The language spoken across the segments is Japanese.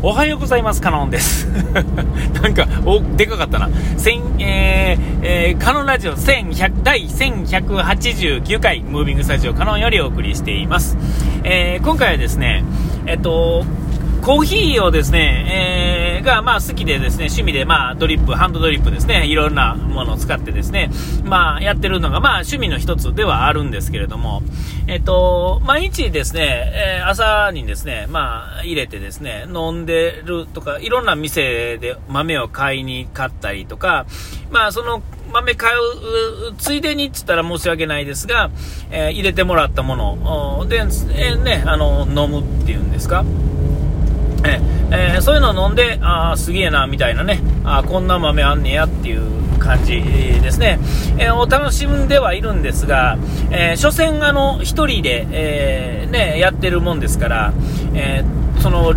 おはようございます、カノンです。なんか、お、でかかったな。千、えー、えー、カノンラジオ1100、第1189回、ムービングスタジオカノンよりお送りしています。えー、今回はですね、えっと、コーヒーをですね、えー、が、まあ好きでですね、趣味で、まあドリップ、ハンドドリップですね、いろんなものを使ってですね、まあやってるのが、まあ趣味の一つではあるんですけれども、えっと、毎日ですね、え、朝にですね、まあ入れてですね、飲んでるとか、いろんな店で豆を買いに買ったりとか、まあその豆買うついでにって言ったら申し訳ないですが、えー、入れてもらったもので、えー、ね、あの、飲むっていうんですか。ええー、そういうのを飲んで、ああ、すげえな、みたいなね、あこんな豆あんねやっていう感じですね、えー、を楽しんではいるんですが、えー、所詮、あの、1人で、えー、ね、やってるもんですから、えその、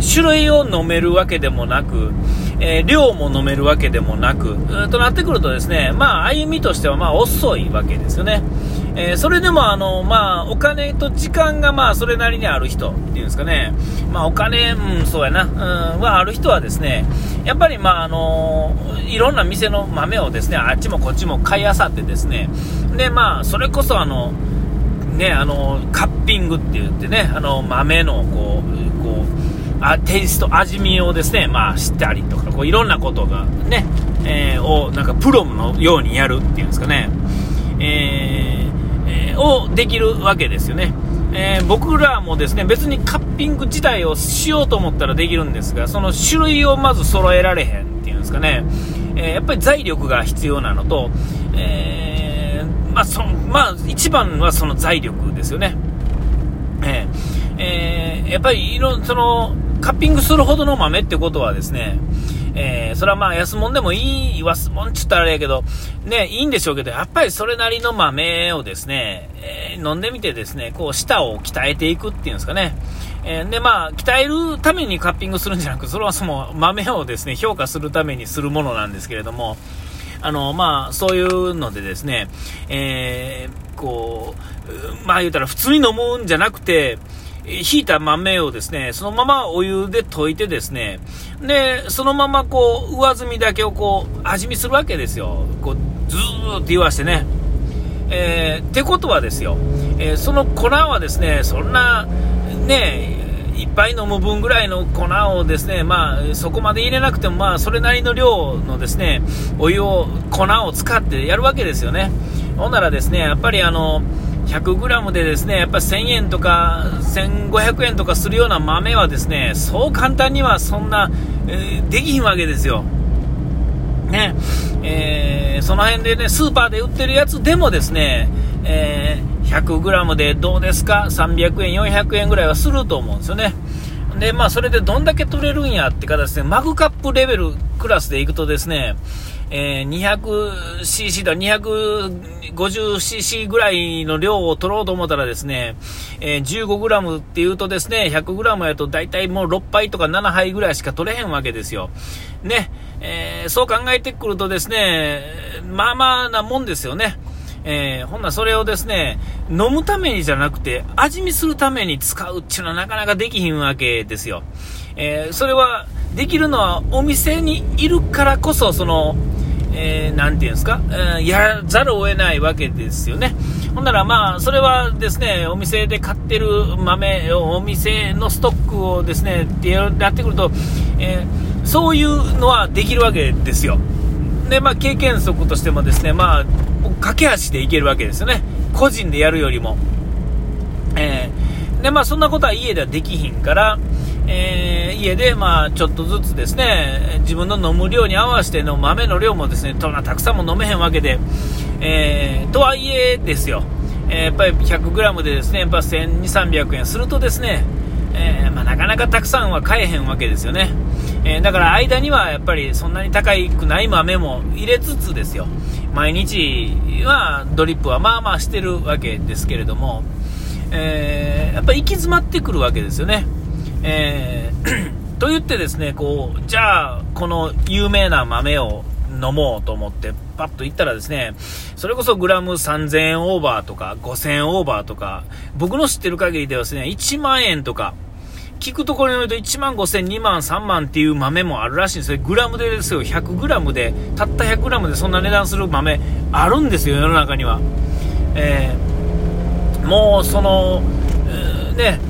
種類を飲めるわけでもなく、え量も飲めるわけでもなく、となってくるとですね、まあ、歩みとしてはまあ遅いわけですよね。えー、それでもあの、まあ、お金と時間がまあそれなりにある人っていうんですかね、まあ、お金、うん、そうやな、うん、はある人はですね、やっぱりまああのいろんな店の豆をですね、あっちもこっちも買いあさってですね、でまあ、それこそあの、ね、あのカッピングって言ってね、あの豆の、こう、あテイスト、味見をですね、まあ、したりとか、こういろんなことがね、えー、をなんかプロのようにやるっていうんですかね、えーをできるわけですよね。えー、僕らもですね、別にカッピング自体をしようと思ったらできるんですが、その種類をまず揃えられへんっていうんですかね、えー、やっぱり財力が必要なのと、えー、まあ、そまあ、一番はその財力ですよね。ええー、やっぱりいろ、その、カッピングするほどの豆ってことはですね、えー、それはまあ安物でもいい、安物っつったらあれやけど、ね、いいんでしょうけど、やっぱりそれなりの豆をですね、えー、飲んでみてですね、こう舌を鍛えていくっていうんですかね。えー、で、まあ、鍛えるためにカッピングするんじゃなく、それはその豆をですね、評価するためにするものなんですけれども、あの、まあ、そういうのでですね、えー、こう、まあ言うたら普通に飲むんじゃなくて、ひいた豆をですね、そのままお湯で溶いてですね、で、そのままこう、上澄みだけをこう、味見するわけですよ。こう、ずーっと言わしてね。えー、ってことはですよ、えー、その粉はですね、そんな、ね、いっぱい飲む分ぐらいの粉をですね、まあ、そこまで入れなくても、まあ、それなりの量のですね、お湯を、粉を使ってやるわけですよね。ほんならですね、やっぱりあの、100g でですね、やっぱ1000円とか1500円とかするような豆はですね、そう簡単にはそんな、えー、できひんわけですよ。ね、えー、その辺でね、スーパーで売ってるやつでもですね、えー、100g でどうですか ?300 円、400円ぐらいはすると思うんですよね。で、まあ、それでどんだけ取れるんやって形で、マグカップレベルクラスでいくとですね、えー、200cc だ、250cc ぐらいの量を取ろうと思ったらですね、えー、15g っていうとですね、100g やと大体もう6杯とか7杯ぐらいしか取れへんわけですよ。ね、えー、そう考えてくるとですね、まあまあなもんですよね。えー、ほんなそれをですね、飲むためにじゃなくて、味見するために使うっていうのはなかなかできひんわけですよ。えー、それは、できるのはお店にいるからこそ、その、えー、ていうんですか、えー、やらざるを得ないわけですよね。ほんならまあ、それはですね、お店で買ってる豆、お店のストックをですね、やってくると、えー、そういうのはできるわけですよ。で、まあ、経験則としてもですね、まあ、駆け足でいけるわけですよね。個人でやるよりも。えー、で、まあ、そんなことは家ではできひんから、えー、家で、まあ、ちょっとずつですね、自分の飲む量に合わせての豆の量もですね、そんなたくさんも飲めへんわけで、えー、とはいえですよ、えー、やっぱり 100g でですね、やっぱ1200、300円するとですね、え、まあ、なかなかたくさんは買えへんわけですよね。え、だから間にはやっぱりそんなに高くない豆も入れつつですよ。毎日はドリップはまあまあしてるわけですけれども、え、やっぱ行き詰まってくるわけですよね。えー、と言ってですね、こう、じゃあ、この有名な豆を飲もうと思って、パッと行ったらですね、それこそグラム3000オーバーとか、5000オーバーとか、僕の知ってる限りではですね、1万円とか、聞くところによると1万5000、2万、3万っていう豆もあるらしいんですよ。グラムでですよ。100グラムで、たった100グラムでそんな値段する豆あるんですよ、世の中には。えー、もう、その、ね、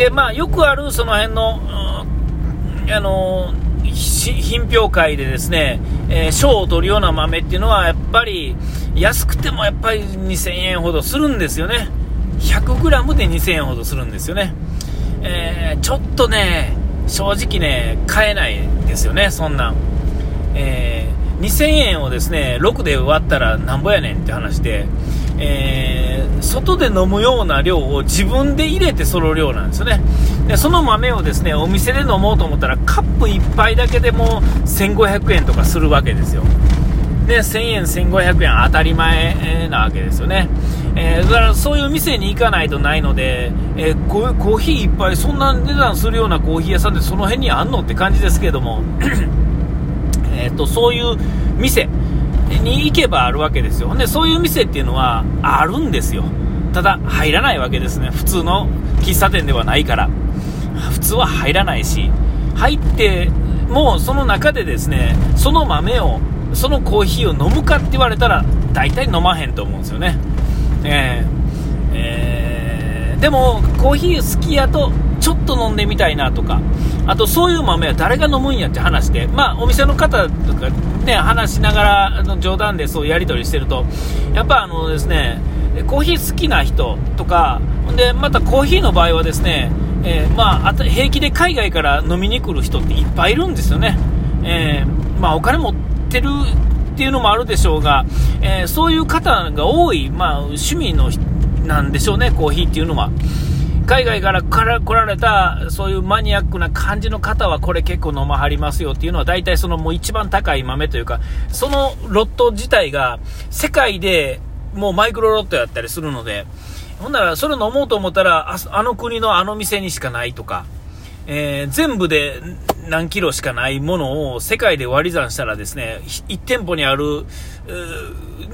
で、まあ、よくあるその辺の、あの品評会でですね、えー、賞を取るような豆っていうのは、やっぱり、安くてもやっぱり2000円ほどするんですよね。100g で2000円ほどするんですよね。えー、ちょっとね、正直ね、買えないですよね、そんなん。えー、2000円をですね、6で割ったらなんぼやねんって話で、えー、外で飲むような量を自分で入れてその量なんですよね。で、その豆をですね、お店で飲もうと思ったら、カップ1杯だけでも1500円とかするわけですよ。で、1000円、1500円当たり前なわけですよね。えー、だからそういう店に行かないとないので、えー、こういうコーヒーいっぱいそんな値段するようなコーヒー屋さんってその辺にあんのって感じですけども、えっと、そういう店に行けばあるわけですよ。で、そういう店っていうのはあるんですよ。ただ、入らないわけですね。普通の喫茶店ではないから。普通は入らないし、入ってもうその中でですね、その豆を、そのコーヒーを飲むかって言われたら、大体飲まへんと思うんですよね。えー、えー、でも、コーヒー好きやと、ちょっと飲んでみたいなとか、あとそういう豆は誰が飲むんやって話で、まあ、お店の方とかね、話しながらの冗談でそうやり取りしてると、やっぱあのですね、コーヒー好きな人とか、で、またコーヒーの場合はですね、えー、まあ、平気で海外から飲みに来る人っていっぱいいるんですよね。えー、まあ、お金持ってるっていうのもあるでしょうが、えー、そういう方が多い、まあ、趣味のなんでしょうね、コーヒーっていうのは。海外からから来られた、そういうマニアックな感じの方は、これ結構飲まはりますよっていうのは、大体そのもう一番高い豆というか、そのロット自体が、世界でもうマイクロロットやったりするので、ほんなら、それ飲もうと思ったら、あの国のあの店にしかないとか、えー、全部で何キロしかないものを世界で割り算したらですね、1店舗にある、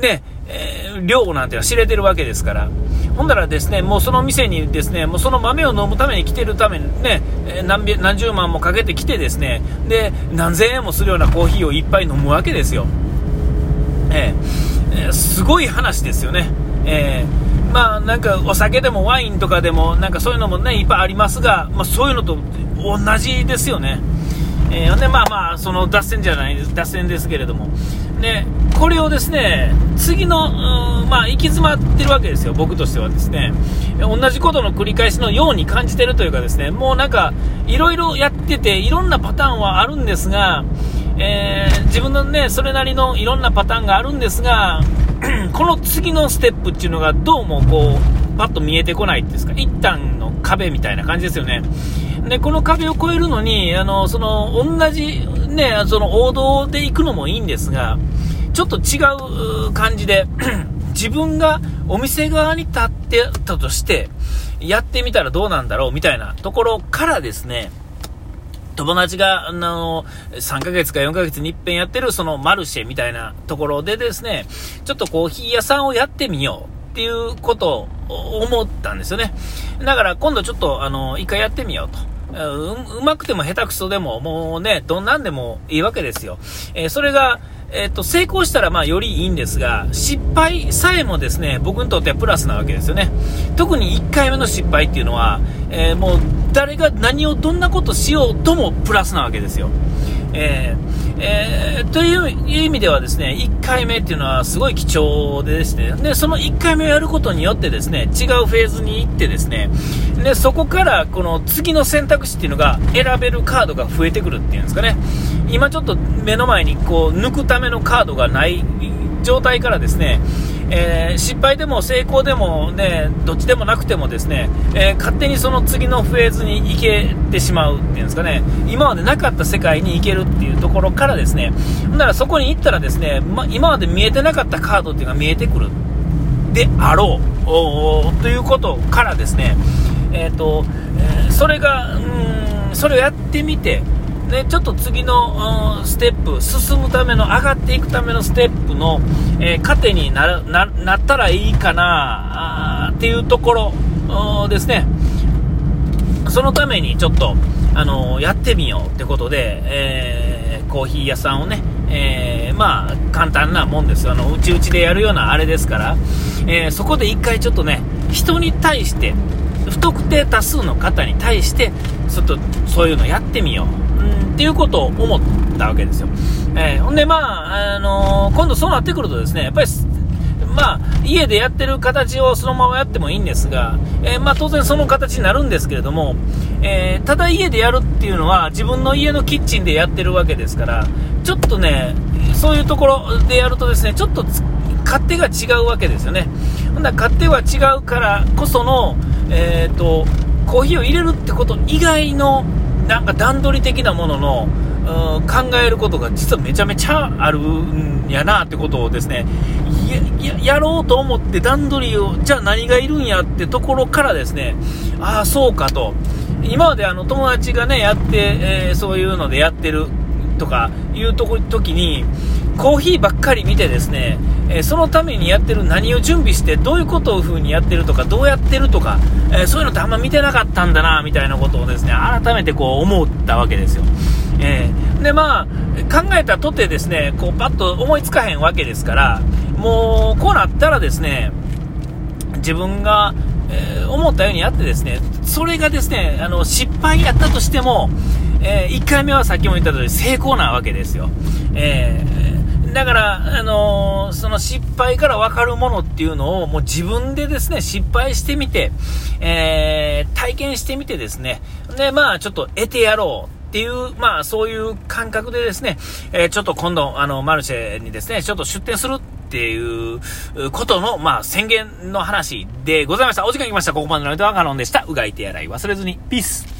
ね、えー、量なんての知れてるわけですから、ほんならですね、もうその店にですね、もうその豆を飲むために来てるためにね、何何十万もかけてきてですね、で、何千円もするようなコーヒーをいっぱい飲むわけですよ。えー、すごい話ですよね。えー、まあなんかお酒でもワインとかでもなんかそういうのもねいっぱいありますが、まあ、そういうのと同じですよね。えー、でまあまあその脱線じゃない脱線ですけれども、でこれをですね次の、まあ、行き詰まってるわけですよ、僕としてはですね同じことの繰り返しのように感じてるというかですねもうなんかいろいろやってていろんなパターンはあるんですが、えー、自分のねそれなりのいろんなパターンがあるんですが この次のステップっていうのがどうもこうパッと見えてこないっていうんですか一旦の壁みたいな感じですよね。で、この壁を越えるのに、あの、その、同じ、ね、その王道で行くのもいいんですが、ちょっと違う感じで、自分がお店側に立ってたとして、やってみたらどうなんだろうみたいなところからですね、友達が、あの、3ヶ月か4ヶ月に一遍やってるそのマルシェみたいなところでですね、ちょっとコーヒー屋さんをやってみようっていうことを思ったんですよね。だから今度ちょっと、あの、一回やってみようと。ううまくても下手くそでも、もうね、どんなんでもいいわけですよ。えー、それが、えっ、ー、と、成功したらまあよりいいんですが、失敗さえもですね、僕にとってはプラスなわけですよね。特に1回目の失敗っていうのは、えー、もう誰が何をどんなことしようともプラスなわけですよ。えー、えー、という意味ではですね、1回目っていうのはすごい貴重でですね、で、その1回目をやることによってですね、違うフェーズに行ってですね、で、そこからこの次の選択肢っていうのが選べるカードが増えてくるっていうんですかね。今ちょっと目の前にこう抜くためのカードがない状態からですね、えー、失敗でも成功でもね、どっちでもなくてもですね、えー、勝手にその次のフェーズに行けてしまうっていうんですかね、今までなかった世界に行けるっていうところからですね、だからそこに行ったらですね、ま、今まで見えてなかったカードっていうのが見えてくるであろうということからですね、えーとえー、それが、うん、それをやってみて、ね、ちょっと次の、ステップ、進むための、上がっていくためのステップの、えー、糧にななったらいいかなっていうところですね。そのためにちょっと、あのやってみようってことで、えー、コーヒー屋さんをね、え、まあ、簡単なもんです。あの、うちうちでやるようなあれですから、え、そこで一回ちょっとね、人に対して、不特定多数の方に対して、ちょっとそういうのやってみよう。っていうことを思ったわけですよ。えー、ほんで、まあ、あのー、今度そうなってくるとですね、やっぱり、まあ、家でやってる形をそのままやってもいいんですが、えー、まあ、当然その形になるんですけれども、えただ家でやるっていうのは自分の家のキッチンでやってるわけですから、ちょっとね、そういうところでやるとですね、ちょっと勝手が違うわけですよね。ほんな勝手は違うからこその、えーと、コーヒーを入れるってこと以外のなんか段取り的なものの考えることが実はめちゃめちゃあるんやなってことをですねやろうと思って段取りをじゃあ何がいるんやってところからですねああそうかと。今まであの友達がねやって、えー、そういうのでやってるとかいうとこ時にコーヒーばっかり見てですね、えー、そのためにやってる何を準備してどういうことを風にやってるとかどうやってるとか、えー、そういうのってあんま見てなかったんだなみたいなことをですね改めてこう思ったわけですよ。えー、でまあ考えたとてですねこうパッと思いつかへんわけですからもうこうなったらですね自分が、え思ったようにやってですねそれがですねあの失敗やったとしてもえー、1回目はさっきも言った通り成功なわけですよ。えー、だから、あのー、その失敗から分かるものっていうのをもう自分でですね、失敗してみて、えー、体験してみてですね、で、まあちょっと得てやろう。っていう、まあそういう感覚でですね、え、ちょっと今度、あの、マルシェにですね、ちょっと出店するっていうことの、まあ宣言の話でございました。お時間来ました。ここまでの間はカノンでした。うがい手洗い忘れずに。ピース。